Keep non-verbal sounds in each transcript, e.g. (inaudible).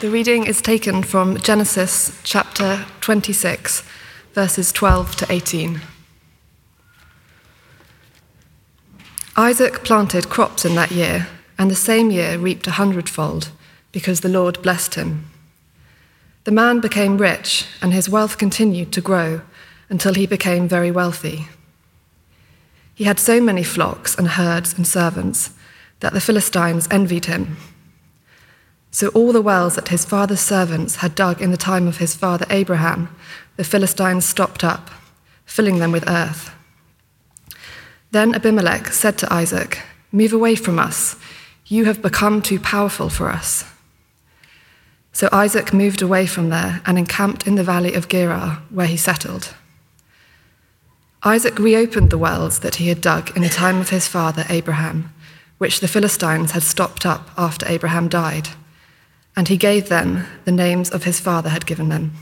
The reading is taken from Genesis chapter 26, verses 12 to 18. Isaac planted crops in that year, and the same year reaped a hundredfold, because the Lord blessed him. The man became rich, and his wealth continued to grow until he became very wealthy. He had so many flocks and herds and servants that the Philistines envied him. So all the wells that his father's servants had dug in the time of his father Abraham, the Philistines stopped up, filling them with earth. Then Abimelech said to Isaac, Move away from us. You have become too powerful for us. So Isaac moved away from there and encamped in the valley of Gerar, where he settled. Isaac reopened the wells that he had dug in the time of his father Abraham, which the Philistines had stopped up after Abraham died and he gave them the names of his father had given them.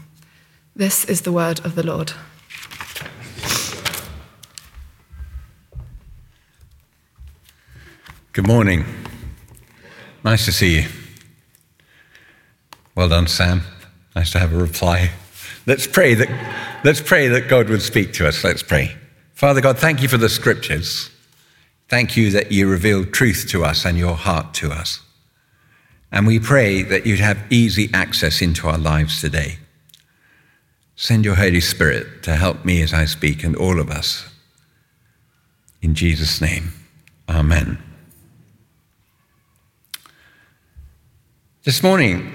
This is the word of the Lord. Good morning. Nice to see you. Well done, Sam. Nice to have a reply. Let's pray that, let's pray that God would speak to us. Let's pray. Father God, thank you for the scriptures. Thank you that you reveal truth to us and your heart to us. And we pray that you'd have easy access into our lives today. Send your Holy Spirit to help me as I speak and all of us. In Jesus' name, Amen. This morning,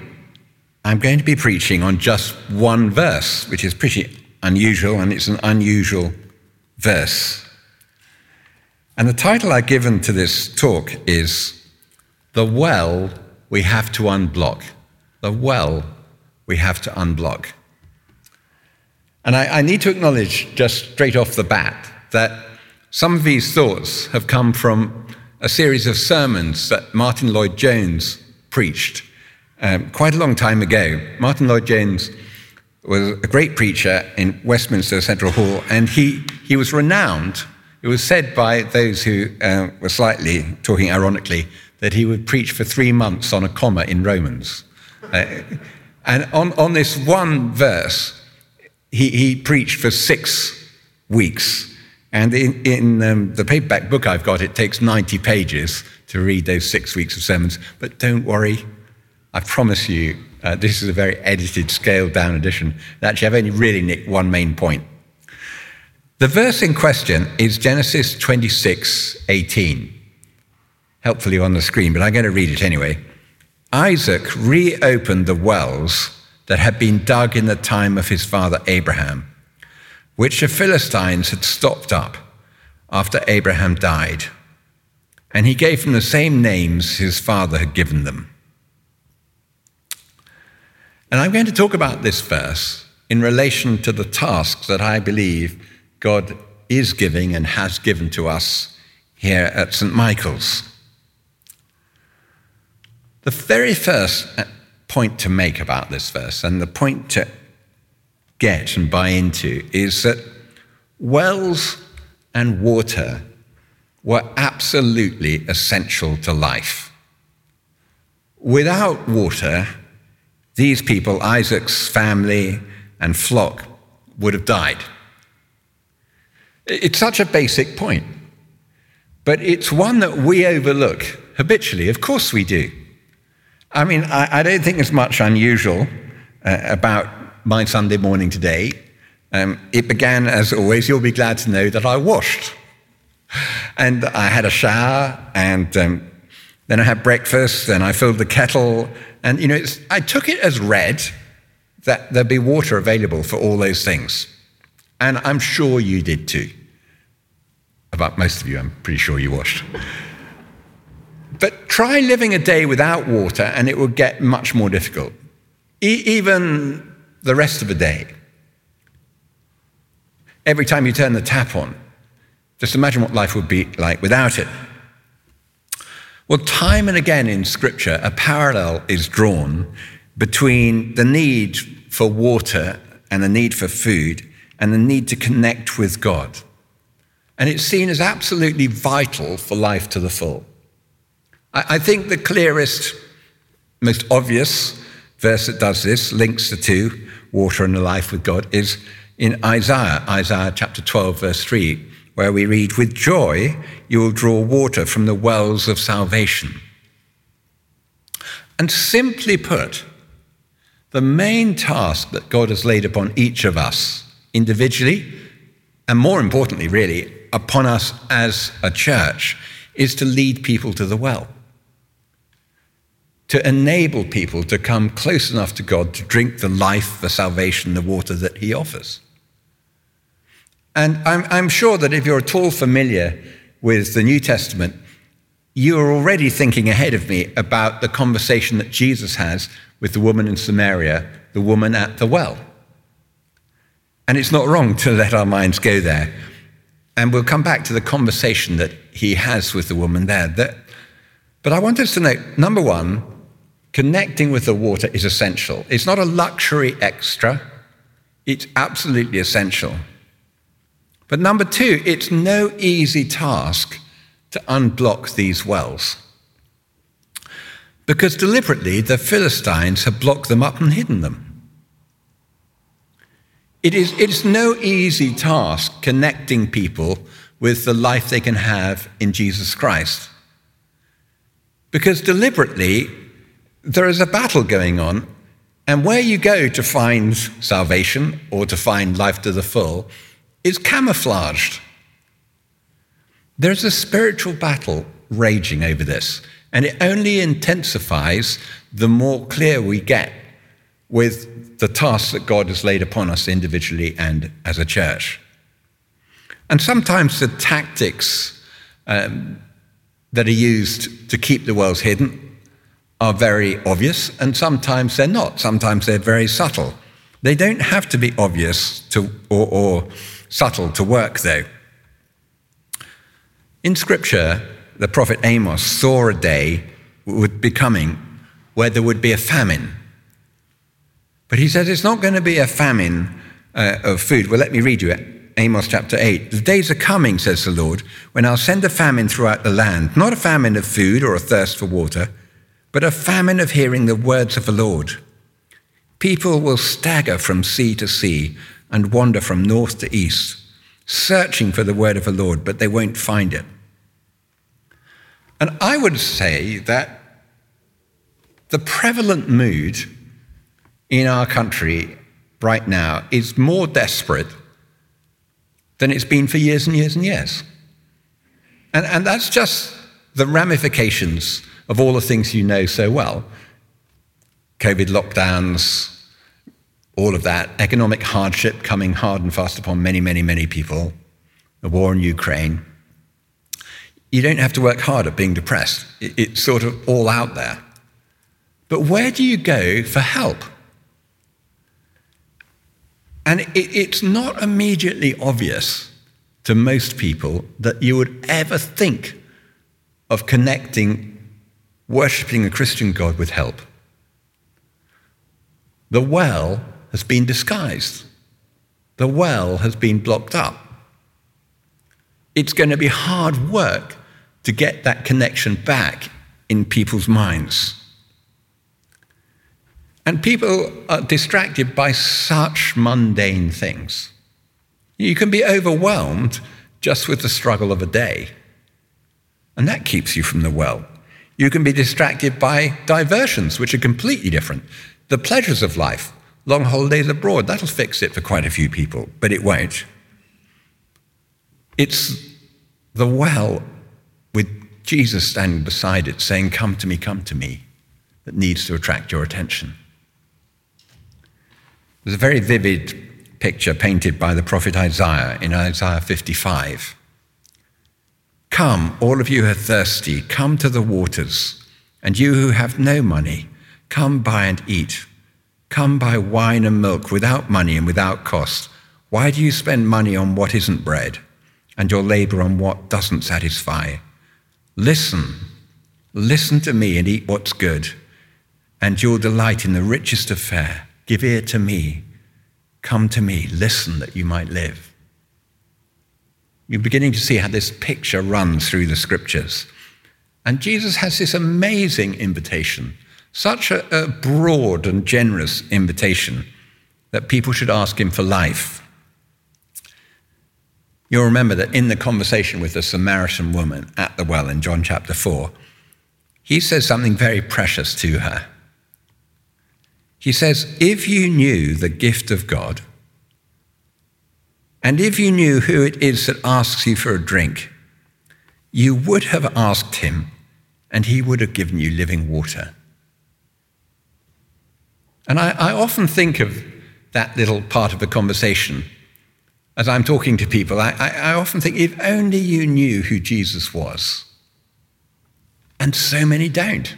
I'm going to be preaching on just one verse, which is pretty unusual, and it's an unusual verse. And the title I've given to this talk is The Well we have to unblock. The well we have to unblock. And I, I, need to acknowledge just straight off the bat that some of these thoughts have come from a series of sermons that Martyn Lloyd-Jones preached um, quite a long time ago. Martyn Lloyd-Jones was a great preacher in Westminster Central Hall, and he, he was renowned. It was said by those who uh, were slightly talking ironically that he would preach for three months on a comma in Romans. Uh, and on, on this one verse, he, he preached for six weeks. And in, in um, the paperback book I've got, it takes 90 pages to read those six weeks of sermons. But don't worry, I promise you, uh, this is a very edited, scaled down edition. Actually, I've only really nicked one main point. The verse in question is Genesis 26 18 helpfully on the screen, but I'm going to read it anyway. Isaac reopened the wells that had been dug in the time of his father Abraham, which the Philistines had stopped up after Abraham died. And he gave them the same names his father had given them. And I'm going to talk about this verse in relation to the tasks that I believe God is giving and has given to us here at St. Michael's. The very first uh, point to make about this verse, and the point to get and buy into, is that wells and water were absolutely essential to life. Without water, these people, Isaac's family and flock, would have died. It's such a basic point, but it's one that we overlook habitually. Of course, we do. I mean, I, I don't think there's much unusual uh, about my Sunday morning today. Um, it began, as always, you'll be glad to know that I washed. And I had a shower, and um, then I had breakfast, and I filled the kettle. And, you know, I took it as read that there'd be water available for all those things. And I'm sure you did too. About most of you, I'm pretty sure you washed. But try living a day without water, and it will get much more difficult. E- even the rest of the day. Every time you turn the tap on, just imagine what life would be like without it. Well, time and again in Scripture, a parallel is drawn between the need for water and the need for food and the need to connect with God. And it's seen as absolutely vital for life to the full. I think the clearest, most obvious verse that does this, links the two, water and the life with God, is in Isaiah, Isaiah chapter 12, verse 3, where we read, With joy you will draw water from the wells of salvation. And simply put, the main task that God has laid upon each of us individually, and more importantly, really, upon us as a church, is to lead people to the well. To enable people to come close enough to God to drink the life, the salvation, the water that He offers. And I'm, I'm sure that if you're at all familiar with the New Testament, you are already thinking ahead of me about the conversation that Jesus has with the woman in Samaria, the woman at the well. And it's not wrong to let our minds go there. And we'll come back to the conversation that he has with the woman there. That, but I want us to note number one, connecting with the water is essential. It's not a luxury extra, it's absolutely essential. But number two, it's no easy task to unblock these wells. Because deliberately, the Philistines have blocked them up and hidden them. It is it's no easy task connecting people with the life they can have in Jesus Christ. Because deliberately, there is a battle going on, and where you go to find salvation or to find life to the full is camouflaged. There's a spiritual battle raging over this, and it only intensifies the more clear we get with the tasks that God has laid upon us individually and as a church. And sometimes the tactics um, that are used to keep the wells hidden are very obvious, and sometimes they're not. Sometimes they're very subtle. They don't have to be obvious to, or, or subtle to work, though. In Scripture, the prophet Amos saw a day would be coming where there would be a famine. But he says it's not going to be a famine uh, of food. Well, let me read you it. Amos chapter 8. The days are coming, says the Lord, when I'll send a famine throughout the land, not a famine of food or a thirst for water, but a famine of hearing the words of the Lord. People will stagger from sea to sea and wander from north to east, searching for the word of the Lord, but they won't find it. And I would say that the prevalent mood in our country right now is more desperate than it's been for years and years and years. And, and that's just the ramifications of all the things you know so well COVID lockdowns, all of that, economic hardship coming hard and fast upon many, many, many people, the war in Ukraine. You don't have to work hard at being depressed. It's sort of all out there. But where do you go for help? And it's not immediately obvious to most people that you would ever think of connecting worshipping a Christian God with help. The well has been disguised. The well has been blocked up. It's going to be hard work to get that connection back in people's minds. And people are distracted by such mundane things. You can be overwhelmed just with the struggle of a day, and that keeps you from the well. You can be distracted by diversions, which are completely different. The pleasures of life, long holidays abroad. That'll fix it for quite a few people, but it won't. It's the well with Jesus standing beside it saying, Come to me, come to me, that needs to attract your attention. There's a very vivid picture painted by the prophet Isaiah in Isaiah 55. Come, all of you who are thirsty, come to the waters, and you who have no money, come buy and eat. Come buy wine and milk without money and without cost. Why do you spend money on what isn't bread and your labor on what doesn't satisfy? Listen, listen to me and eat what's good, and you'll delight in the richest of fare. Give ear to me. Come to me. Listen that you might live. You're beginning to see how this picture runs through the scriptures. And Jesus has this amazing invitation Such a, a broad and generous invitation that people should ask him for life. You'll remember that in the conversation with the Samaritan woman at the well in John chapter 4, he says something very precious to her. He says, If you knew the gift of God, and if you knew who it is that asks you for a drink, you would have asked him, and he would have given you living water. And I, I often think of that little part of the conversation as I'm talking to people. I, I, I often think, if only you knew who Jesus was. And so many don't.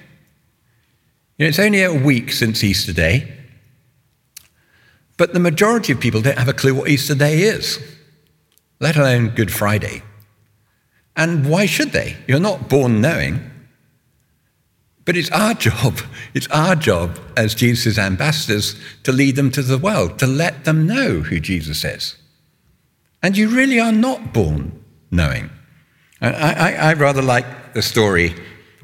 You know, it's only a week since Easter Day. But the majority of people don't have a clue what Easter Day is, let alone Good Friday. And why should they? You're not born knowing. But it's our (laughs) job, it's our job as Jesus' ambassadors to lead them to the world, to let them know who Jesus is. And you really are not born knowing. I, I, I rather like the story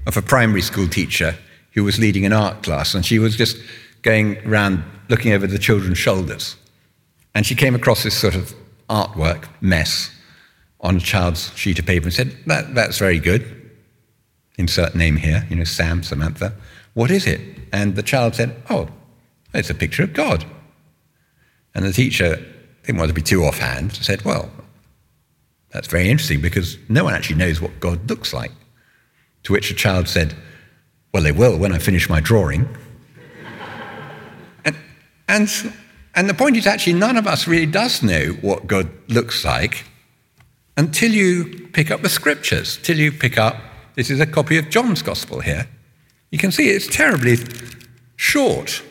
of a primary school teacher who was leading an art class, and she was just going around looking over the children's shoulders. And she came across this sort of artwork mess on a child's sheet of paper and said, that, That's very good. Insert name here, you know, Sam, Samantha. What is it? And the child said, Oh, it's a picture of God. And the teacher didn't want to be too offhand, said, Well, that's very interesting because no one actually knows what God looks like. To which the child said, Well, they will when I finish my drawing. And, and the point is actually, none of us really does know what God looks like until you pick up the scriptures, till you pick up, this is a copy of John's Gospel here. You can see it's terribly short,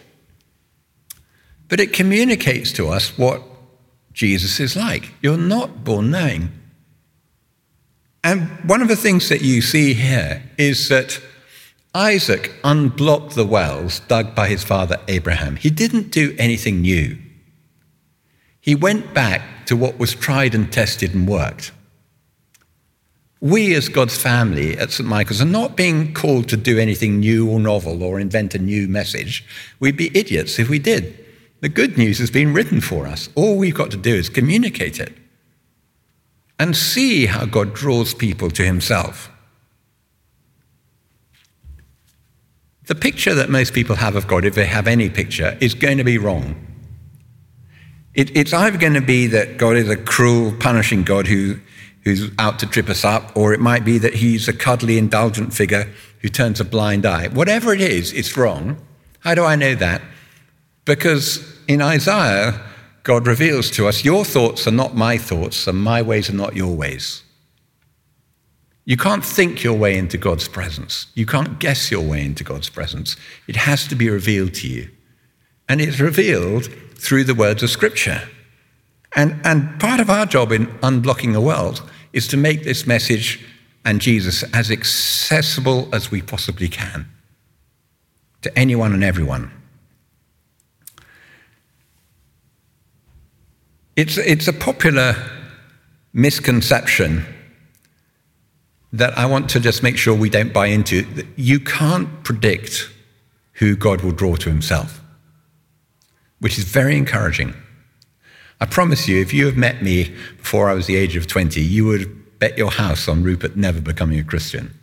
but it communicates to us what Jesus is like. You're not born knowing. And one of the things that you see here is that Isaac unblocked the wells dug by his father Abraham. He didn't do anything new. He went back to what was tried and tested and worked. We, as God's family at St. Michael's, are not being called to do anything new or novel or invent a new message. We'd be idiots if we did. The good news has been written for us. All we've got to do is communicate it and see how God draws people to himself. The picture that most people have of God, if they have any picture, is going to be wrong. It, it's either going to be that God is a cruel, punishing God who, who's out to trip us up, or it might be that he's a cuddly, indulgent figure who turns a blind eye. Whatever it is, it's wrong. How do I know that? Because in Isaiah, God reveals to us, Your thoughts are not my thoughts, and my ways are not your ways. You can't think your way into God's presence. You can't guess your way into God's presence. It has to be revealed to you. And it's revealed through the words of Scripture. And, and part of our job in unblocking the world is to make this message and Jesus as accessible as we possibly can to anyone and everyone. It's, it's a popular misconception that I want to just make sure we don't buy into. You can't predict who God will draw to himself, which is very encouraging. I promise you, if you have met me before I was the age of 20, you would bet your house on Rupert never becoming a Christian.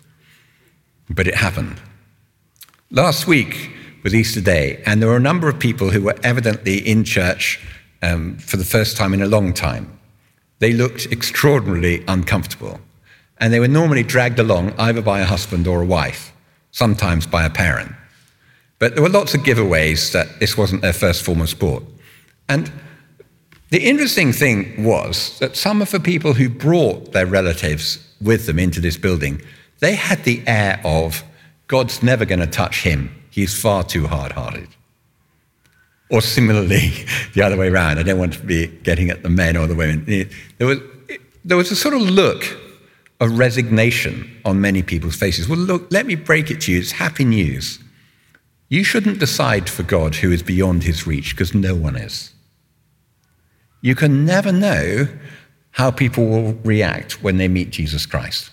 But it happened. Last week was Easter Day, and there were a number of people who were evidently in church um, for the first time in a long time. They looked extraordinarily uncomfortable and they were normally dragged along either by a husband or a wife, sometimes by a parent. But there were lots of giveaways that this wasn't their first form of sport. And the interesting thing was that some of the people who brought their relatives with them into this building, they had the air of, God's never going to touch him. He's far too hard hearted. Or similarly, (laughs) the other way around. I don't want to be getting at the men or the women. There was, there was a sort of look a resignation on many people's faces. Well, look, let me break it to you. It's happy news. You shouldn't decide for God who is beyond his reach, because no one is. You can never know how people will react when they meet Jesus Christ.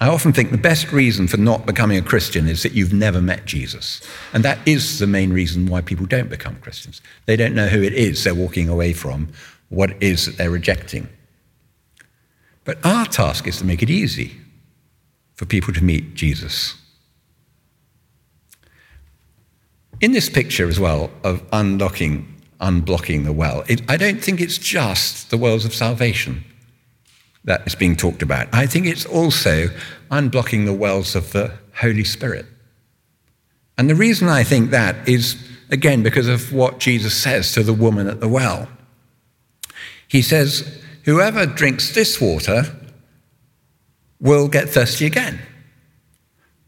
I often think the best reason for not becoming a Christian is that you've never met Jesus. And that is the main reason why people don't become Christians. They don't know who it is they're walking away from, what it is that they're rejecting. But our task is to make it easy for people to meet Jesus. In this picture as well of unlocking, unblocking the well, it, I don't think it's just the wells of salvation that is being talked about. I think it's also unblocking the wells of the Holy Spirit. And the reason I think that is, again, because of what Jesus says to the woman at the well. He says, Whoever drinks this water will get thirsty again.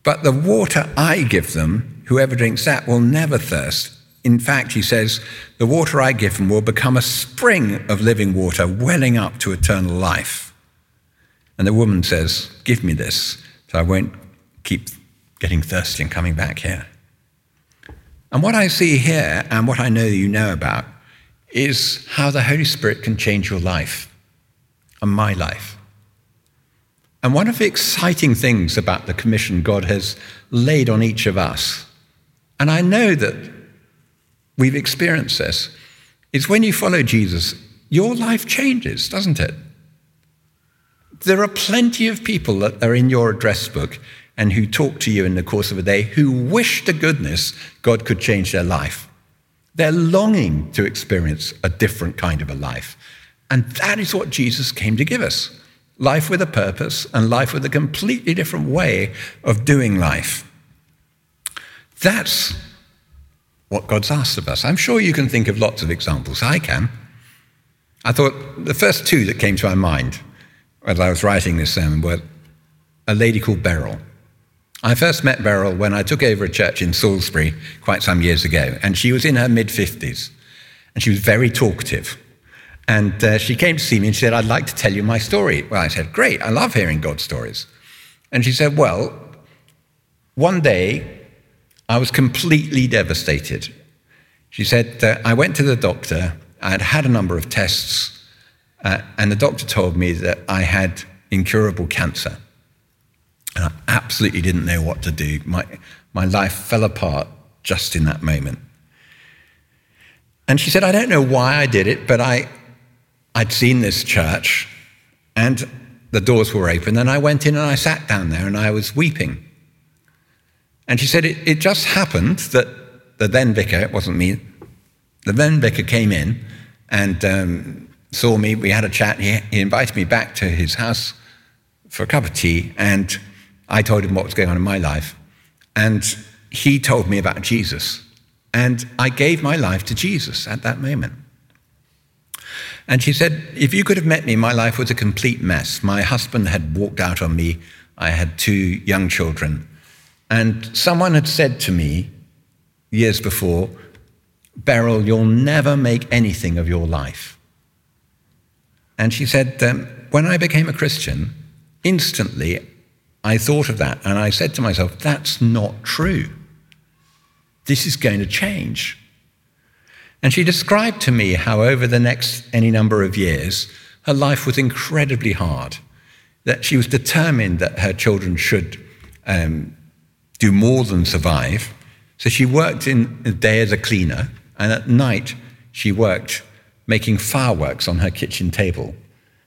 But the water I give them, whoever drinks that will never thirst. In fact, he says, the water I give them will become a spring of living water welling up to eternal life. And the woman says, Give me this, so I won't keep getting thirsty and coming back here. And what I see here, and what I know you know about, is how the Holy Spirit can change your life and my life. And one of the exciting things about the commission God has laid on each of us, and I know that we've experienced this, is when you follow Jesus, your life changes, doesn't it? There are plenty of people that are in your address book and who talk to you in the course of a day who wish to goodness God could change their life. They're longing to experience a different kind of a life. And that is what Jesus came to give us life with a purpose and life with a completely different way of doing life. That's what God's asked of us. I'm sure you can think of lots of examples. I can. I thought the first two that came to my mind as I was writing this sermon were a lady called Beryl. I first met Beryl when I took over a church in Salisbury quite some years ago, and she was in her mid 50s, and she was very talkative. And uh, she came to see me and she said, I'd like to tell you my story. Well, I said, Great, I love hearing God's stories. And she said, Well, one day I was completely devastated. She said, uh, I went to the doctor, I had had a number of tests, uh, and the doctor told me that I had incurable cancer. And I absolutely didn't know what to do. My, my life fell apart just in that moment. And she said, I don't know why I did it, but I, I'd seen this church and the doors were open, and I went in and I sat down there and I was weeping. And she said, It, it just happened that the then vicar, it wasn't me, the then vicar came in and um, saw me. We had a chat. He, he invited me back to his house for a cup of tea, and I told him what was going on in my life. And he told me about Jesus. And I gave my life to Jesus at that moment. And she said, If you could have met me, my life was a complete mess. My husband had walked out on me. I had two young children. And someone had said to me years before, Beryl, you'll never make anything of your life. And she said, um, When I became a Christian, instantly I thought of that and I said to myself, That's not true. This is going to change. And she described to me how, over the next any number of years, her life was incredibly hard, that she was determined that her children should um, do more than survive. So she worked in the day as a cleaner, and at night she worked making fireworks on her kitchen table,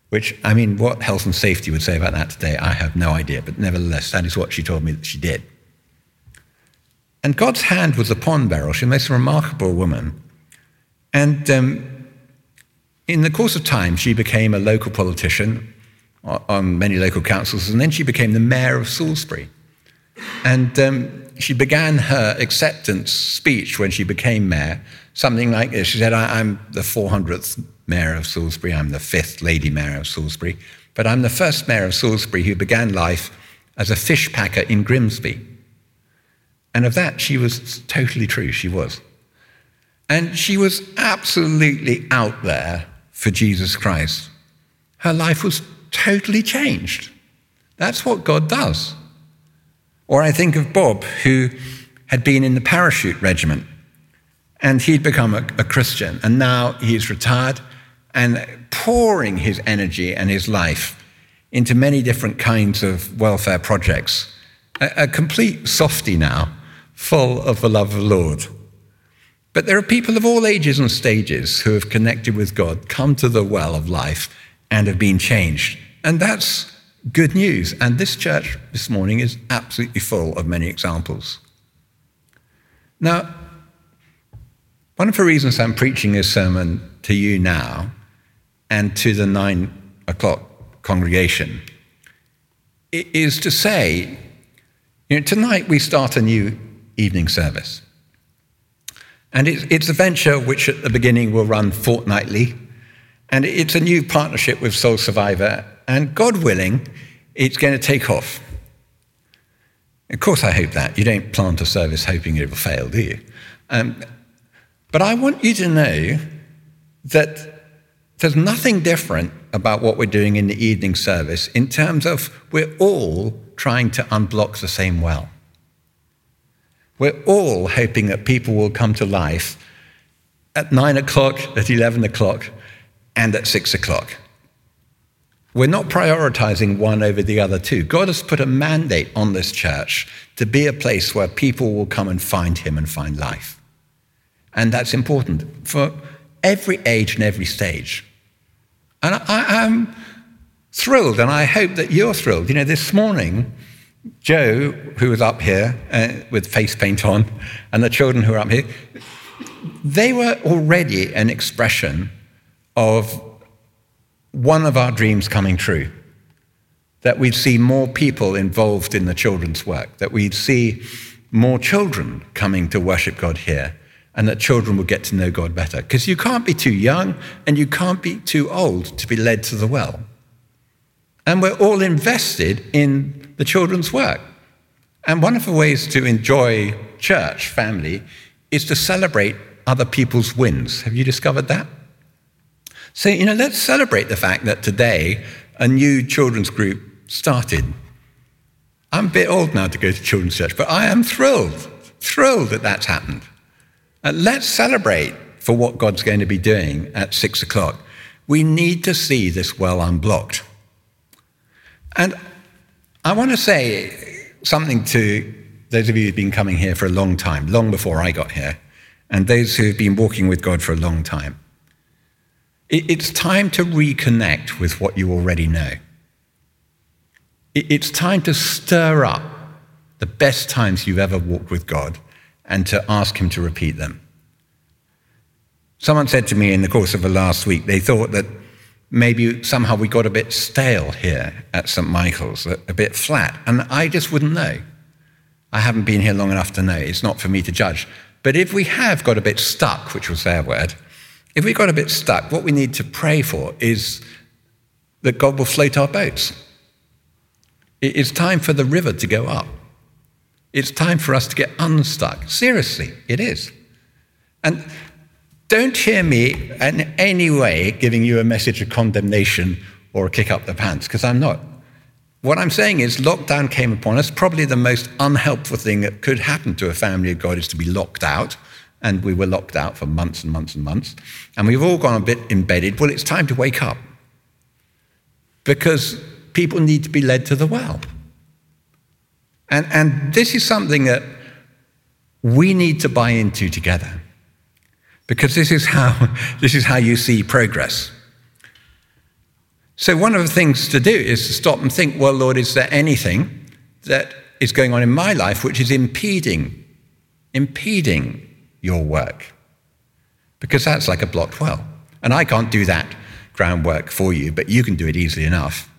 which, I mean, what health and safety would say about that today, I have no idea, but nevertheless, that is what she told me that she did. And God's hand was upon Beryl. She's a most remarkable woman. And um, in the course of time, she became a local politician on many local councils, and then she became the mayor of Salisbury. And um, she began her acceptance speech when she became mayor something like this. She said, I'm the 400th mayor of Salisbury, I'm the fifth lady mayor of Salisbury, but I'm the first mayor of Salisbury who began life as a fish packer in Grimsby. And of that, she was totally true, she was. And she was absolutely out there for Jesus Christ. Her life was totally changed. That's what God does. Or I think of Bob, who had been in the parachute regiment and he'd become a, a Christian. And now he's retired and pouring his energy and his life into many different kinds of welfare projects. A, a complete softy now, full of the love of the Lord. But there are people of all ages and stages who have connected with God, come to the well of life, and have been changed. And that's good news. And this church this morning is absolutely full of many examples. Now, one of the reasons I'm preaching this sermon to you now and to the nine o'clock congregation is to say, you know, tonight we start a new evening service. And it's, it's a venture which at the beginning will run fortnightly. And it's a new partnership with Soul Survivor. And God willing, it's going to take off. Of course, I hope that. You don't plant a service hoping it will fail, do you? Um, but I want you to know that there's nothing different about what we're doing in the evening service in terms of we're all trying to unblock the same well. We're all hoping that people will come to life at nine o'clock, at 11 o'clock, and at six o'clock. We're not prioritizing one over the other two. God has put a mandate on this church to be a place where people will come and find Him and find life. And that's important for every age and every stage. And I, am thrilled, and I hope that you're thrilled. You know, this morning, Joe, who was up here uh, with face paint on, and the children who were up here, they were already an expression of one of our dreams coming true. That we'd see more people involved in the children's work, that we'd see more children coming to worship God here, and that children would get to know God better. Because you can't be too young and you can't be too old to be led to the well. And we're all invested in the children's work. And one of the ways to enjoy church family is to celebrate other people's wins. Have you discovered that? So, you know, let's celebrate the fact that today a new children's group started. I'm a bit old now to go to children's church, but I am thrilled, thrilled that that's happened. Uh, let's celebrate for what God's going to be doing at six o'clock. We need to see this well unblocked. And I want to say something to those of you who've been coming here for a long time, long before I got here, and those who've been walking with God for a long time. It's time to reconnect with what you already know. It's time to stir up the best times you've ever walked with God and to ask Him to repeat them. Someone said to me in the course of the last week, they thought that maybe somehow we got a bit stale here at St. Michael's, a bit flat. And I just wouldn't know. I haven't been here long enough to know. It's not for me to judge. But if we have got a bit stuck, which was their word, if we got a bit stuck, what we need to pray for is that God will float our boats. It's time for the river to go up. It's time for us to get unstuck. Seriously, it is. And don't hear me in any way giving you a message of condemnation or a kick up the pants, because I'm not. What I'm saying is, lockdown came upon us. Probably the most unhelpful thing that could happen to a family of God is to be locked out and we were locked out for months and months and months. And we've all gone a bit embedded. Well, it's time to wake up because people need to be led to the well. And, and this is something that we need to buy into together because this is how, (laughs) this is how you see progress. So, one of the things to do is to stop and think, well, Lord, is there anything that is going on in my life which is impeding, impeding your work. Because that's like a blocked well. And I can't do that groundwork for you, but you can do it easily enough.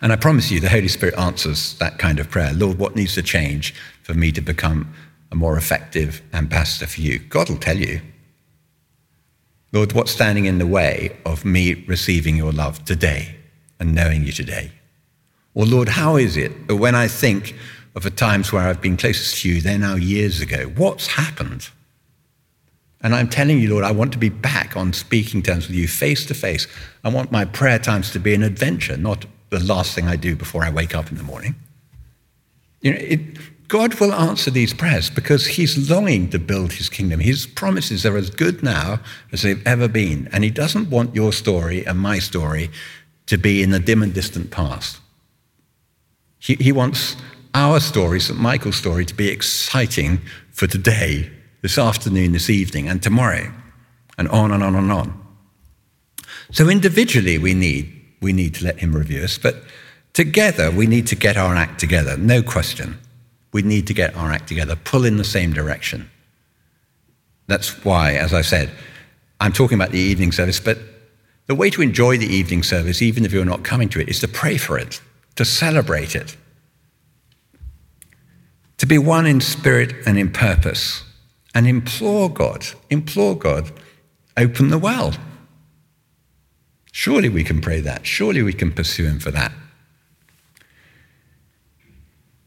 And I promise you, the Holy Spirit answers that kind of prayer Lord, what needs to change for me to become a more effective ambassador for you? God will tell you. Lord, what's standing in the way of me receiving your love today and knowing you today? Or, Lord, how is it that when I think of the times where I've been closest to you, they're now years ago. What's happened? And I'm telling you, Lord, I want to be back on speaking terms with you face to face. I want my prayer times to be an adventure, not the last thing I do before I wake up in the morning. You know, it, God will answer these prayers because He's longing to build His kingdom. His promises are as good now as they've ever been. And He doesn't want your story and my story to be in the dim and distant past. He, he wants our story, St. Michael's story, to be exciting for today, this afternoon, this evening, and tomorrow, and on and on and on. So individually, we need, we need to let him review us, but together, we need to get our act together, no question. We need to get our act together, pull in the same direction. That's why, as I said, I'm talking about the evening service, but the way to enjoy the evening service, even if you're not coming to it, is to pray for it, to celebrate it, to be one in spirit and in purpose, and implore God, implore God, open the well. Surely we can pray that. Surely we can pursue Him for that.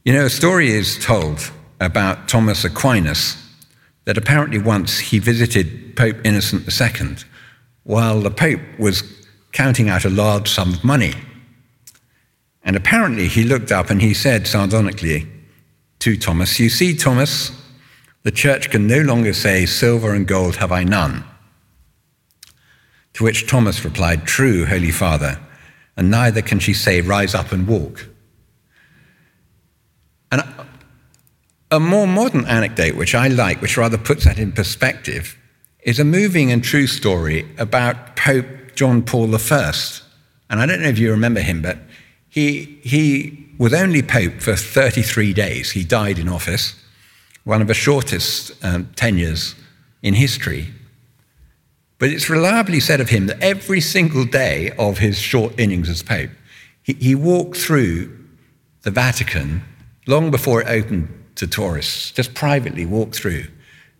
You know, a story is told about Thomas Aquinas that apparently once he visited Pope Innocent II while the Pope was counting out a large sum of money. And apparently he looked up and he said sardonically to Thomas, You see, Thomas, the church can no longer say, Silver and gold have I none. To which Thomas replied, True, Holy Father, and neither can she say, Rise up and walk. A more modern anecdote, which I like, which rather puts that in perspective, is a moving and true story about Pope John Paul I. And I don't know if you remember him, but he, he was only Pope for 33 days. He died in office, one of the shortest um, tenures in history. But it's reliably said of him that every single day of his short innings as Pope, he, he walked through the Vatican long before it opened to tourists, just privately walked through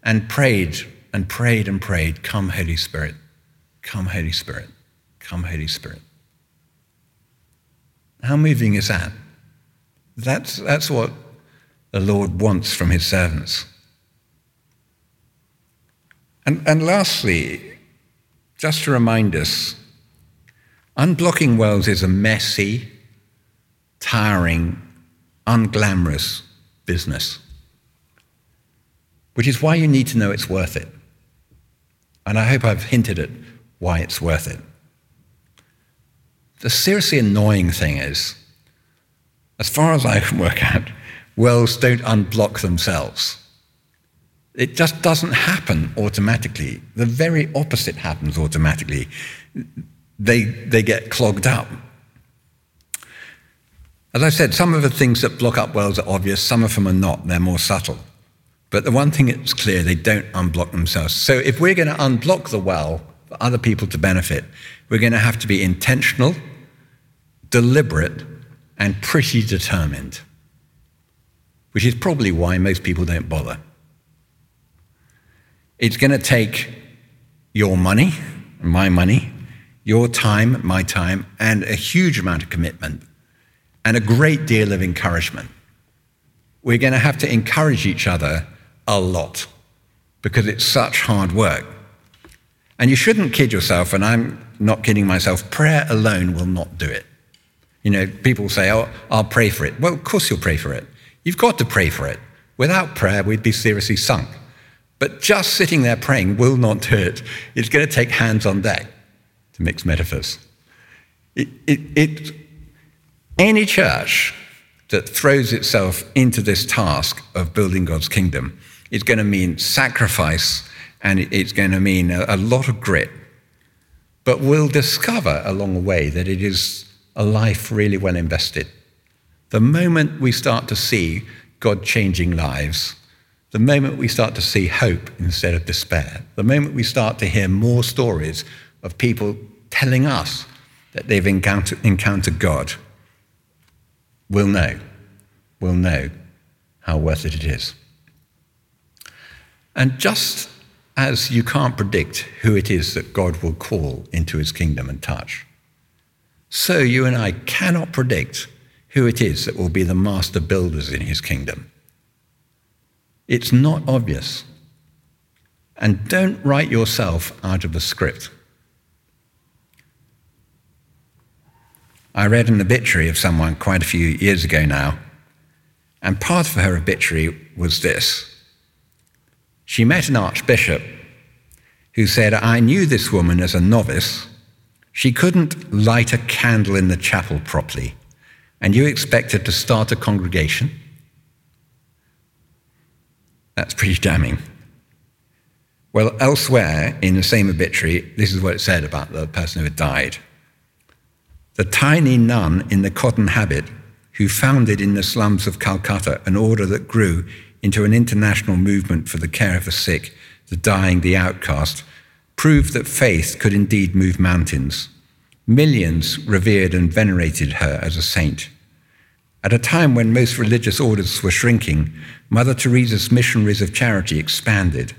and prayed and prayed and prayed, Come, Holy Spirit, come, Holy Spirit, come, Holy Spirit. How moving is that? That's, that's what the Lord wants from his servants. And, and lastly, just to remind us, unblocking wells is a messy, tiring, unglamorous business, which is why you need to know it's worth it. And I hope I've hinted at why it's worth it. The seriously annoying thing is, as far as I can work out, wells don't unblock themselves. It just doesn't happen automatically. The very opposite happens automatically. They, they get clogged up. As I said, some of the things that block up wells are obvious, some of them are not, they're more subtle. But the one thing that's clear, they don't unblock themselves. So if we're going to unblock the well for other people to benefit, we're going to have to be intentional, deliberate, and pretty determined, which is probably why most people don't bother. It's going to take your money, my money, your time, my time, and a huge amount of commitment and a great deal of encouragement. We're going to have to encourage each other a lot because it's such hard work. And you shouldn't kid yourself, and I'm not kidding myself, prayer alone will not do it. You know, people say, oh, I'll pray for it. Well, of course you'll pray for it. You've got to pray for it. Without prayer, we'd be seriously sunk. But just sitting there praying will not do it. It's going to take hands on deck, to mix metaphors. It, it, it, any church that throws itself into this task of building God's kingdom is going to mean sacrifice and it's going to mean a, lot of grit. But we'll discover along the way that it is a life really well invested. The moment we start to see God changing lives, the moment we start to see hope instead of despair, the moment we start to hear more stories of people telling us that they've encountered God, we'll know, we'll know how worth it it is. And just as you can't predict who it is that God will call into his kingdom and touch, so you and I cannot predict who it is that will be the master builders in his kingdom. It's not obvious. And don't write yourself out of the script. I read an obituary of someone quite a few years ago now, and part of her obituary was this she met an archbishop who said, I knew this woman as a novice, She couldn't light a candle in the chapel properly, and you expect her to start a congregation? That's pretty damning. Well, elsewhere in the same obituary, this is what it said about the person who had died. The tiny nun in the cotton habit who founded in the slums of Calcutta an order that grew into an international movement for the care of the sick, the dying, the outcast, proved that faith could indeed move mountains. Millions revered and venerated her as a saint. At a time when most religious orders were shrinking, Mother Teresa's missionaries of charity expanded.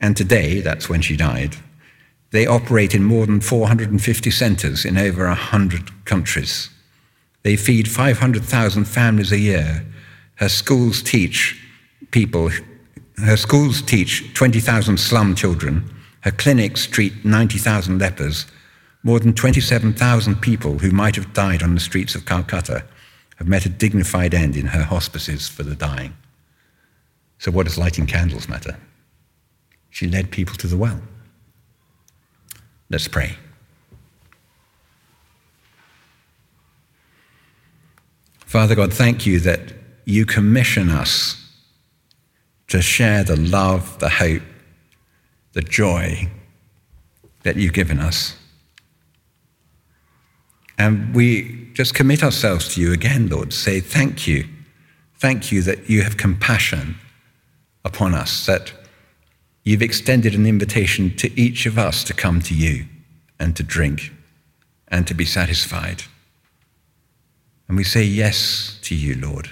And today, that's when she died, they operate in more than 450 centers in over 100 countries. They feed 500,000 families a year. Her schools teach people, her schools teach 20,000 slum children. Her clinics treat 90,000 lepers. More than 27,000 people who might have died on the streets of Calcutta have met a dignified end in her hospices for the dying. So, what does lighting candles matter? She led people to the well. Let's pray. Father God, thank you that you commission us to share the love, the hope, the joy that you've given us. And we just commit ourselves to you again, Lord, say thank you. Thank you that you have compassion upon us, that You've extended an invitation to each of us to come to you and to drink and to be satisfied. And we say yes to you, Lord.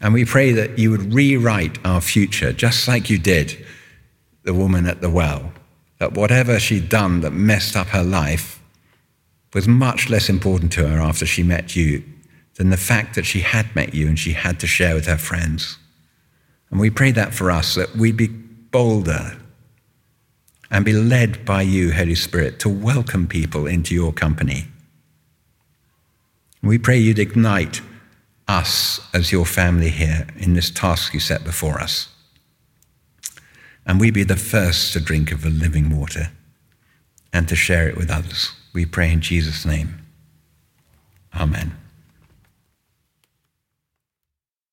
And we pray that you would rewrite our future, just like you did the woman at the well, that whatever she'd done that messed up her life was much less important to her after she met you than the fact that she had met you and she had to share with her friends. And we pray that for us, that we be bolder and be led by you, Holy Spirit, to welcome people into your company. We pray you'd ignite us as your family here in this task you set before us. And we be the first to drink of the living water and to share it with others. We pray in Jesus' name. Amen.